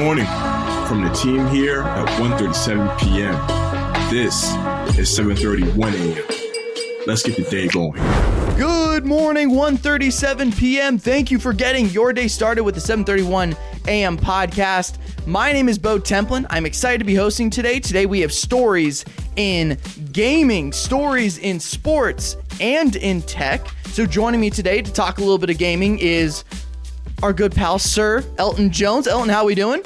morning from the team here at 1.37 p.m. This is 7.31 a.m. Let's get the day going. Good morning, 1:37 p.m. Thank you for getting your day started with the 7:31 a.m. podcast. My name is Bo Templin. I'm excited to be hosting today. Today we have stories in gaming, stories in sports, and in tech. So joining me today to talk a little bit of gaming is our good pal Sir Elton Jones. Elton, how are we doing?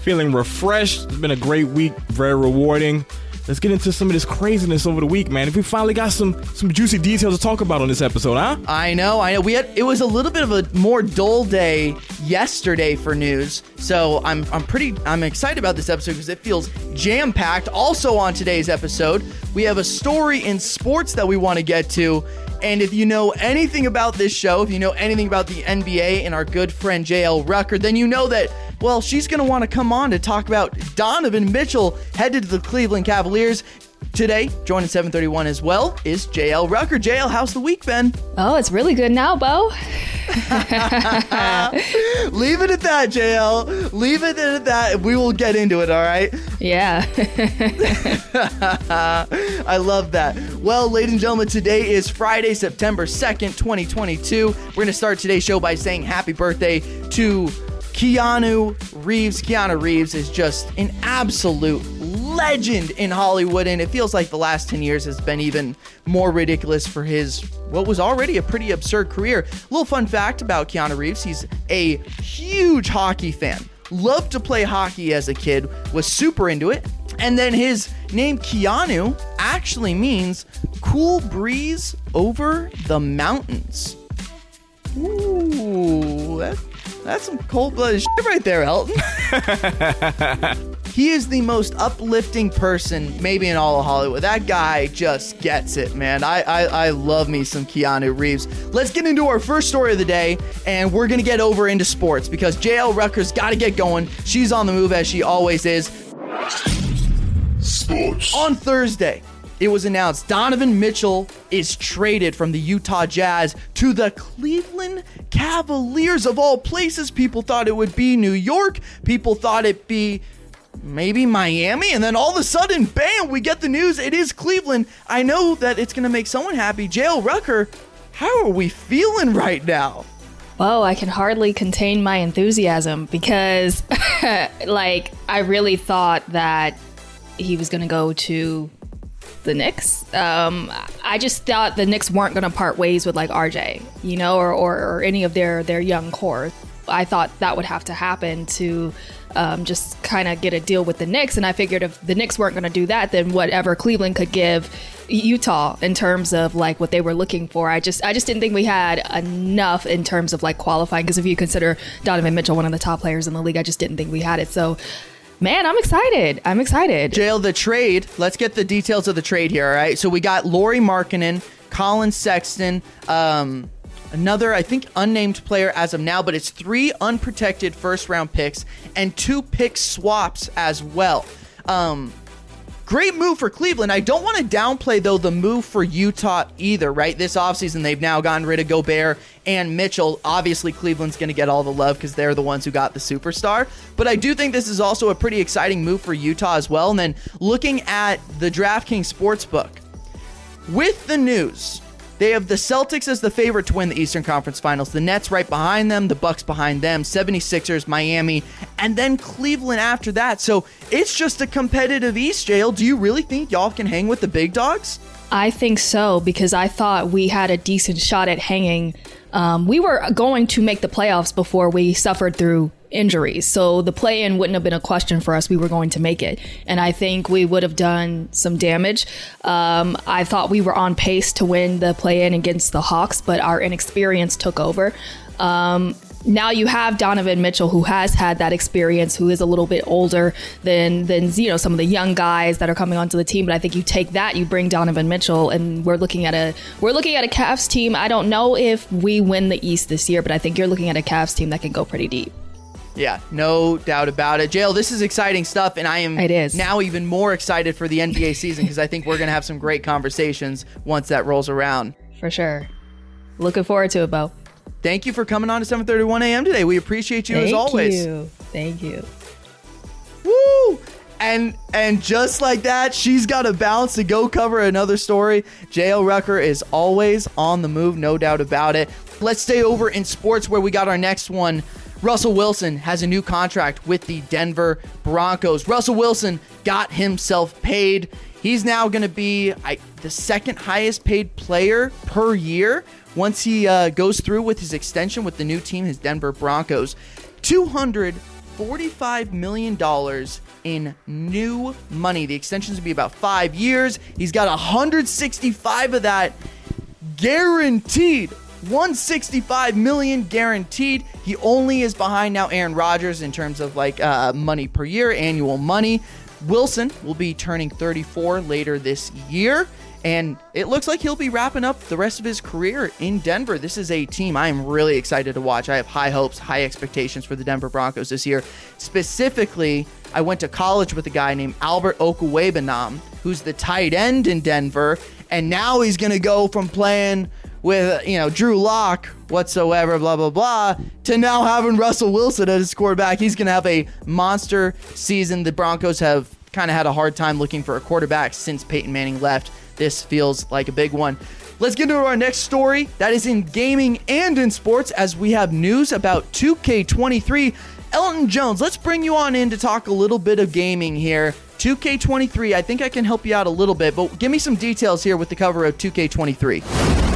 Feeling refreshed. It's been a great week, very rewarding let's get into some of this craziness over the week, man. If we finally got some some juicy details to talk about on this episode, huh? I know, I know. We had it was a little bit of a more dull day yesterday for news, so I'm I'm pretty I'm excited about this episode because it feels jam packed. Also on today's episode, we have a story in sports that we want to get to. And if you know anything about this show, if you know anything about the NBA and our good friend JL Rucker, then you know that well, she's going to want to come on to talk about Donovan Mitchell headed to the Cleveland Cavaliers. Today, joining 731 as well is JL Rucker. JL, how's the week been? Oh, it's really good now, Bo. Leave it at that, JL. Leave it at that. We will get into it, all right? Yeah. I love that. Well, ladies and gentlemen, today is Friday, September 2nd, 2022. We're going to start today's show by saying happy birthday to Keanu Reeves. Keanu Reeves is just an absolute legend in Hollywood, and it feels like the last 10 years has been even more ridiculous for his what was already a pretty absurd career. A little fun fact about Keanu Reeves he's a huge hockey fan. Loved to play hockey as a kid, was super into it. And then his name Keanu actually means cool breeze over the mountains. Ooh, that, that's some cold blooded shit right there, Elton. he is the most uplifting person, maybe in all of Hollywood. That guy just gets it, man. I, I, I love me some Keanu Reeves. Let's get into our first story of the day, and we're going to get over into sports because JL Rucker's got to get going. She's on the move as she always is. Sports. On Thursday, it was announced Donovan Mitchell is traded from the Utah Jazz to the Cleveland Cavaliers of all places. People thought it would be New York. People thought it'd be maybe Miami. And then all of a sudden, bam, we get the news. It is Cleveland. I know that it's going to make someone happy. JL Rucker, how are we feeling right now? Well, I can hardly contain my enthusiasm because, like, I really thought that he was going to go to the Knicks. Um, I just thought the Knicks weren't going to part ways with like RJ, you know, or, or, or, any of their their young core. I thought that would have to happen to um, just kind of get a deal with the Knicks, and I figured if the Knicks weren't going to do that, then whatever Cleveland could give Utah in terms of like what they were looking for, I just I just didn't think we had enough in terms of like qualifying. Because if you consider Donovan Mitchell one of the top players in the league, I just didn't think we had it. So Man, I'm excited. I'm excited. JL the trade. Let's get the details of the trade here. All right. So we got Lauri Markkanen, Collin Sexton, um, another I think unnamed player as of now, but it's three unprotected first round picks and two pick swaps as well. Um, Great move for Cleveland. I don't want to downplay, though, the move for Utah either, right? This offseason, they've now gotten rid of Gobert and Mitchell. Obviously, Cleveland's going to get all the love because they're the ones who got the superstar. But I do think this is also a pretty exciting move for Utah as well. And then looking at the DraftKings Sportsbook, with the news they have the Celtics as the favorite to win the Eastern Conference Finals. The Nets right behind them, the Bucks behind them, 76ers, Miami, and then Cleveland after that. So it's just a competitive East, JL. Do you really think y'all can hang with the big dogs? I think so because I thought we had a decent shot at hanging. Um, we were going to make the playoffs before we suffered through injuries. So the play in wouldn't have been a question for us. We were going to make it. And I think we would have done some damage. Um, I thought we were on pace to win the play in against the Hawks, but our inexperience took over. Um, now you have Donovan Mitchell, who has had that experience, who is a little bit older than than you know some of the young guys that are coming onto the team. But I think you take that, you bring Donovan Mitchell, and we're looking at a we're looking at a Cavs team. I don't know if we win the East this year, but I think you're looking at a Cavs team that can go pretty deep. Yeah, no doubt about it. JL, this is exciting stuff, and I am it is. now even more excited for the NBA season because I think we're going to have some great conversations once that rolls around. For sure. Looking forward to it, Bo. Thank you for coming on to 7:31 a.m. today. We appreciate you Thank as always. You. Thank you. Woo! and and just like that, she's got a bounce to go cover another story. JL Rucker is always on the move, no doubt about it. Let's stay over in sports where we got our next one. Russell Wilson has a new contract with the Denver Broncos. Russell Wilson got himself paid. He's now going to be I, the second highest paid player per year once he uh, goes through with his extension with the new team, his Denver Broncos. $245 million in new money. The extension is going to be about five years. He's got 165 of that guaranteed 165 million guaranteed. He only is behind now Aaron Rodgers in terms of like uh, money per year, annual money. Wilson will be turning 34 later this year. And it looks like he'll be wrapping up the rest of his career in Denver. This is a team I am really excited to watch. I have high hopes, high expectations for the Denver Broncos this year. Specifically, I went to college with a guy named Albert Okwuegbunam, who's the tight end in Denver, and now he's going to go from playing with you know Drew Lock whatsoever, blah blah blah, to now having Russell Wilson as his quarterback. He's gonna have a monster season. The Broncos have kind of had a hard time looking for a quarterback since Peyton Manning left. This feels like a big one. Let's get into our next story that is in gaming and in sports as we have news about 2K23. Elton Jones, let's bring you on in to talk a little bit of gaming here. 2K23, I think I can help you out a little bit, but give me some details here with the cover of 2K23.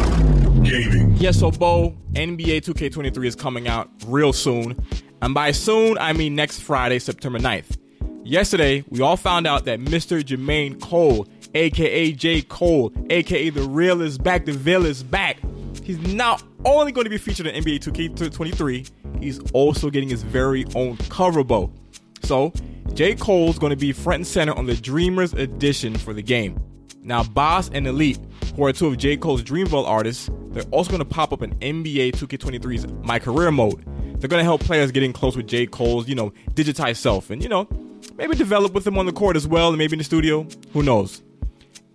Gaming. Yeah, so Bo, NBA 2K23 is coming out real soon. And by soon, I mean next Friday, September 9th. Yesterday, we all found out that Mr. Jermaine Cole, aka J. Cole, aka The Real is back, The Veil is back. He's not only going to be featured in NBA 2K23, he's also getting his very own cover Bo. So, J. Cole's going to be front and center on the Dreamers edition for the game. Now, Bas and Elite, who are two of J. Cole's Dreamville artists, they're also going to pop up in NBA 2K23's My Career mode. They're going to help players get in close with J. Cole's, you know, digitized self and, you know, maybe develop with him on the court as well and maybe in the studio. Who knows?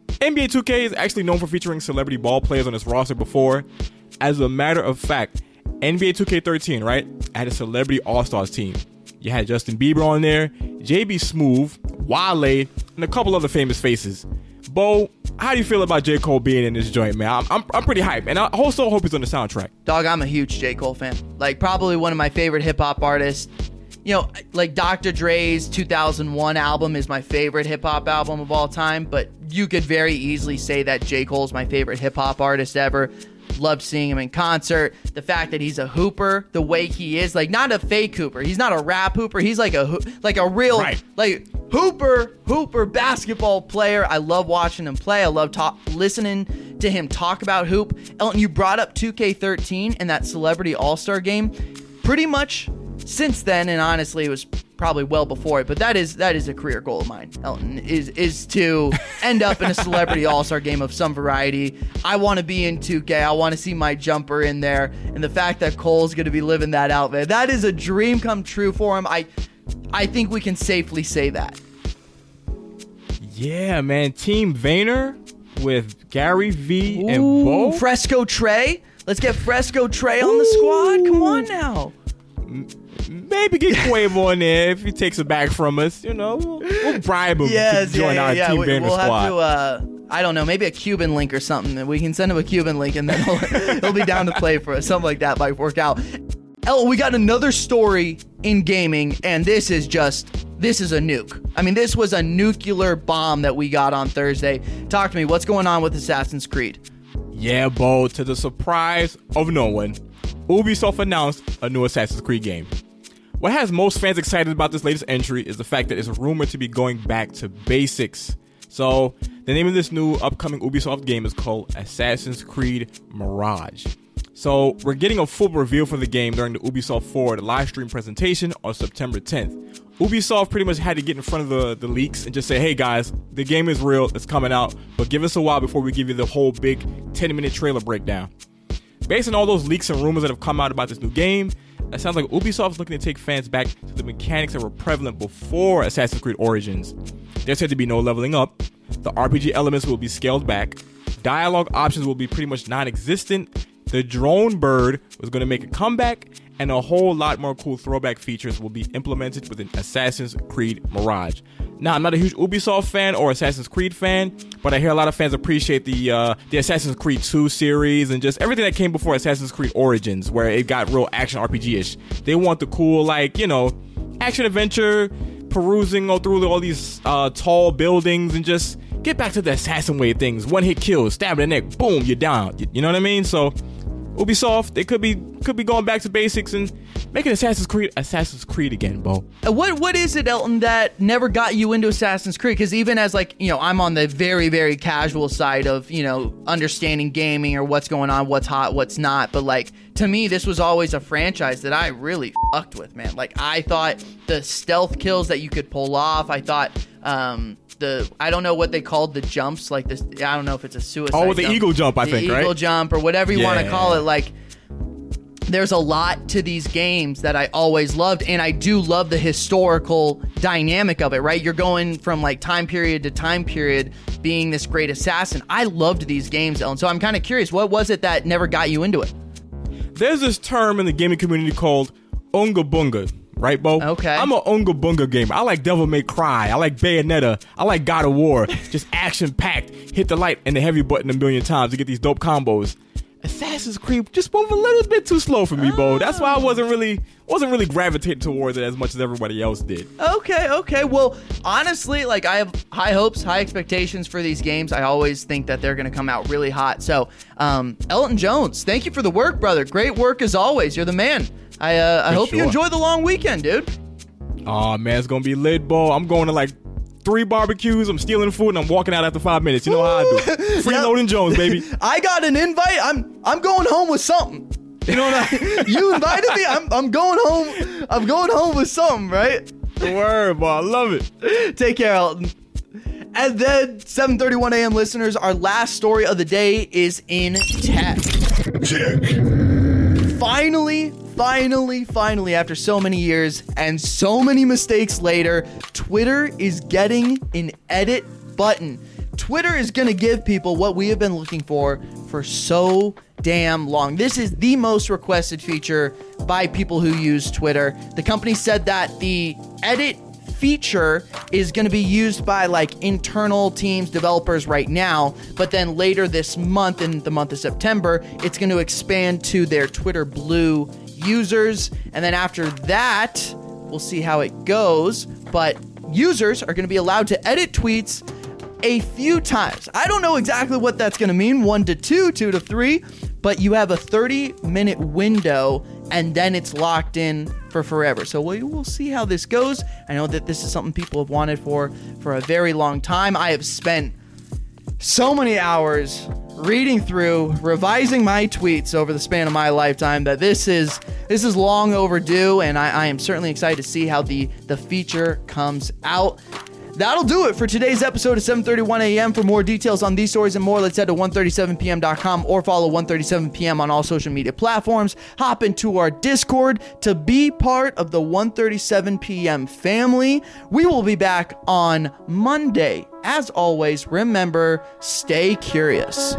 NBA 2K is actually known for featuring celebrity ball players on its roster before. As a matter of fact, NBA 2K13, right, had a celebrity all stars team. You had Justin Bieber on there, JB Smoove, Wale, and a couple other famous faces. Bo, how do you feel about J. Cole being in this joint, man? I'm, I'm, I'm pretty hyped, and I also hope he's on the soundtrack. Dog, I'm a huge J. Cole fan. Like, probably one of my favorite hip hop artists. You know, like Dr. Dre's 2001 album is my favorite hip hop album of all time, but you could very easily say that J. Cole's my favorite hip hop artist ever. Loved seeing him in concert. The fact that he's a hooper, the way he is, like not a fake hooper. He's not a rap hooper. He's like a like a real right. like hooper hooper basketball player. I love watching him play. I love talk listening to him talk about hoop. Elton, you brought up 2K13 and that Celebrity All Star game. Pretty much since then, and honestly, it was probably well before it. But that is that is a career goal of mine, Elton, is is to end up in a celebrity all star game of some variety. I want to be in 2K. I want to see my jumper in there, and the fact that Cole's going to be living that out, man, that is a dream come true for him. I I think we can safely say that. Yeah, man. Team Vayner with Gary V Ooh, and Bo. Fresco Trey. Let's get Fresco Trey on the squad. Come on now maybe get Quavo in there if he takes it back from us. You know, we'll, we'll bribe him yes, to join yeah, our yeah, Team we, Vayner we'll squad. Have to, uh, I don't know, maybe a Cuban link or something. We can send him a Cuban link and then he'll, he'll be down to play for us. Something like that might work out. El, we got another story in gaming, and this is just this is a nuke. I mean, this was a nuclear bomb that we got on Thursday. Talk to me. What's going on with Assassin's Creed? Yeah, Bo. To the surprise of no one, Ubisoft announced a new Assassin's Creed game. What has most fans excited about this latest entry is the fact that it's rumored to be going back to basics. So, the name of this new upcoming Ubisoft game is called Assassin's Creed Mirage. So, we're getting a full reveal for the game during the Ubisoft Forward live stream presentation on September 10th. Ubisoft pretty much had to get in front of the, the leaks and just say, hey guys, the game is real, it's coming out, but give us a while before we give you the whole big 10 minute trailer breakdown. Based on all those leaks and rumors that have come out about this new game, it sounds like Ubisoft is looking to take fans back to the mechanics that were prevalent before Assassin's Creed Origins. There's said to be no leveling up, the RPG elements will be scaled back, dialogue options will be pretty much non existent, the drone bird was going to make a comeback, and a whole lot more cool throwback features will be implemented within Assassin's Creed Mirage. Now, I'm not a huge Ubisoft fan or Assassin's Creed fan, but I hear a lot of fans appreciate the uh, the Assassin's Creed 2 series and just everything that came before Assassin's Creed Origins, where it got real action RPG ish. They want the cool, like, you know, action adventure, perusing all through all these uh, tall buildings and just get back to the assassin way of things. One hit kill, stab in the neck, boom, you're down. You, you know what I mean? So Ubisoft, they could be could be going back to basics and making Assassin's Creed Assassin's Creed again, Bo. Uh, What what is it, Elton, that never got you into Assassin's Creed? Because even as like you know, I'm on the very very casual side of you know understanding gaming or what's going on, what's hot, what's not. But like to me, this was always a franchise that I really fucked with, man. Like I thought the stealth kills that you could pull off. I thought um the I don't know what they called the jumps, like this. I don't know if it's a suicide. Oh, the jump. eagle jump, I the think, eagle right? Eagle jump or whatever you want to call it. Like there's a lot to these games that I always loved, and I do love the historical dynamic of it, right? You're going from like time period to time period being this great assassin. I loved these games, Ellen. So I'm kind of curious, what was it that never got you into it? There's this term in the gaming community called Unga Bunga, right, Bo? Okay. I'm a Unga Bunga gamer. I like Devil May Cry. I like Bayonetta. I like God of War. Just action packed. Hit the light and the heavy button a million times to get these dope combos. Assassin's Creed just moved a little bit too slow for me, Bo. That's why I wasn't really wasn't really gravitating towards it as much as everybody else did. Okay, okay. Well, honestly, like I have high hopes, high expectations for these games. I always think that they're going to come out really hot. So, um, Elton Jones, thank you for the work, brother. Great work as always. You're the man. I uh, I For hope you enjoy the long weekend, dude. Oh man, it's gonna be lit, Bo. I'm going to like three barbecues. I'm stealing food and I'm walking out after five minutes. You know how I do. It. Freeloading Jones, baby. I got an invite. I'm I'm going home with something. You know what I? you invited me. I'm I'm going home. I'm going home with something, right? Word, boy. I love it. Take care, Elton. And then 7:31 a.m. listeners, our last story of the day is in tech. tech. Finally, finally, finally, after so many years and so many mistakes later, Twitter is getting an edit button. Twitter is going to give people what we have been looking for for so damn long. This is the most requested feature by people who use Twitter. The company said that the edit feature is going to be used by like internal teams, developers right now, but then later this month, in the month of September, it's going to expand to their Twitter Blue users. And then after that, we'll see how it goes. But users are going to be allowed to edit tweets a few times. I don't know exactly what that's going to mean one to two, two to three, but you have a 30 minute window and then it's locked in for forever. So we will see how this goes. I know that this is something people have wanted for for a very long time. I have spent so many hours reading through, revising my tweets over the span of my lifetime that this is this is long overdue, and I, I am certainly excited to see how the the feature comes out. That'll do it for today's episode of 7:31 a.m. For more details on these stories and more, let's head to 137pm.com or follow 137pm on all social media platforms. Hop into our Discord to be part of the 137pm family. We will be back on Monday. As always, remember, stay curious.